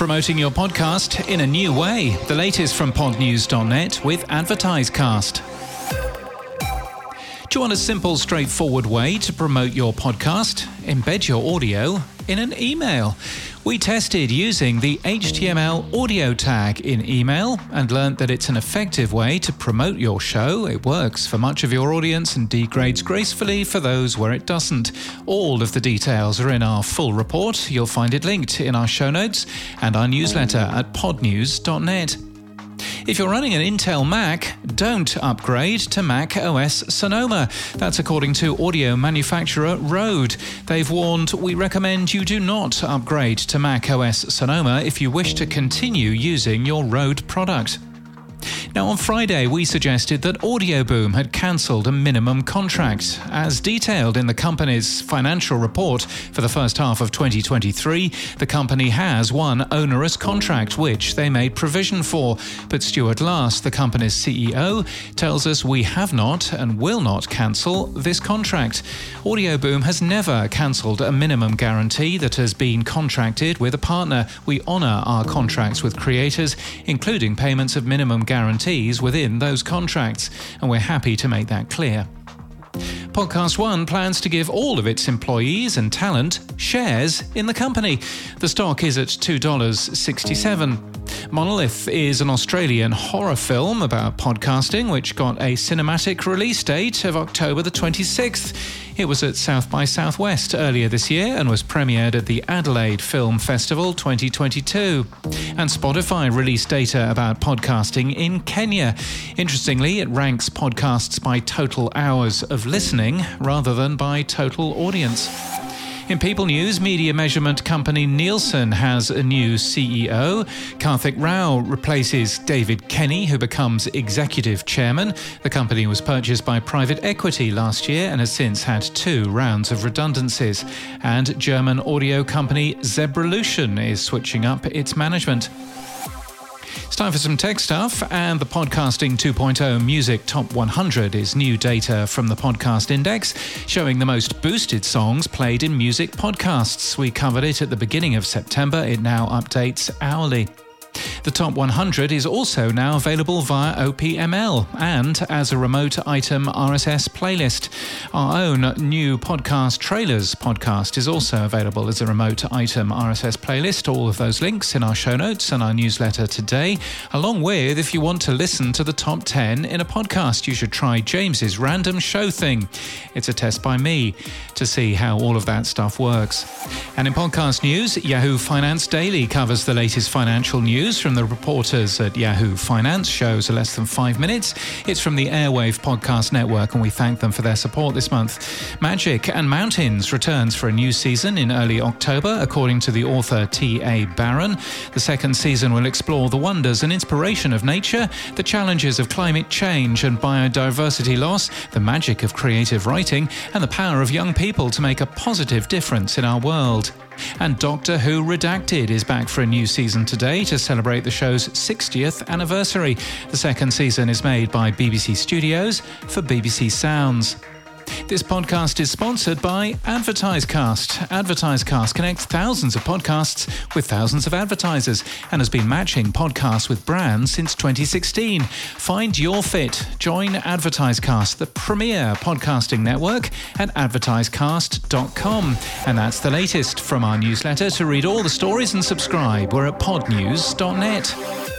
Promoting your podcast in a new way. The latest from podnews.net with AdvertiseCast. Do you want a simple, straightforward way to promote your podcast? Embed your audio in an email. We tested using the HTML audio tag in email and learned that it's an effective way to promote your show. It works for much of your audience and degrades gracefully for those where it doesn't. All of the details are in our full report. You'll find it linked in our show notes and our newsletter at podnews.net. If you're running an Intel Mac, don't upgrade to Mac OS Sonoma. That's according to audio manufacturer Rode. They've warned we recommend you do not upgrade to Mac OS Sonoma if you wish to continue using your Rode product. Now, on Friday, we suggested that Audioboom had cancelled a minimum contract. As detailed in the company's financial report for the first half of 2023, the company has one onerous contract which they made provision for. But Stuart Last, the company's CEO, tells us we have not and will not cancel this contract. Audioboom has never cancelled a minimum guarantee that has been contracted with a partner. We honour our contracts with creators, including payments of minimum guarantees within those contracts, and we're happy to make that clear. Podcast One plans to give all of its employees and talent shares in the company. The stock is at $2.67. Monolith is an Australian horror film about podcasting, which got a cinematic release date of October the 26th. It was at South by Southwest earlier this year and was premiered at the Adelaide Film Festival 2022. And Spotify released data about podcasting in Kenya. Interestingly, it ranks podcasts by total hours of listening rather than by total audience. In People News, media measurement company Nielsen has a new CEO. Karthik Rao replaces David Kenny, who becomes executive chairman. The company was purchased by private equity last year and has since had two rounds of redundancies. And German audio company Zebralution is switching up its management. It's time for some tech stuff, and the Podcasting 2.0 Music Top 100 is new data from the Podcast Index showing the most boosted songs played in music podcasts. We covered it at the beginning of September, it now updates hourly. The Top 100 is also now available via OPML and as a remote item RSS playlist. Our own new podcast trailers podcast is also available as a remote item RSS playlist. All of those links in our show notes and our newsletter today, along with if you want to listen to the top 10 in a podcast, you should try James's random show thing. It's a test by me to see how all of that stuff works. And in podcast news, Yahoo Finance Daily covers the latest financial news from the reporters at Yahoo Finance. Shows are less than five minutes. It's from the Airwave Podcast Network, and we thank them for their support this month. Magic and Mountains returns for a new season in early October, according to the author T.A. Barron. The second season will explore the wonders and inspiration of nature, the challenges of climate change and biodiversity loss, the magic of creative writing, and the power of young people to make a positive difference in our world. And Doctor Who Redacted is back for a new season today to celebrate the show's 60th anniversary. The second season is made by BBC Studios for BBC Sounds. This podcast is sponsored by AdvertiseCast. AdvertiseCast connects thousands of podcasts with thousands of advertisers and has been matching podcasts with brands since 2016. Find your fit. Join AdvertiseCast, the premier podcasting network, at advertisecast.com. And that's the latest from our newsletter. To read all the stories and subscribe, we're at podnews.net.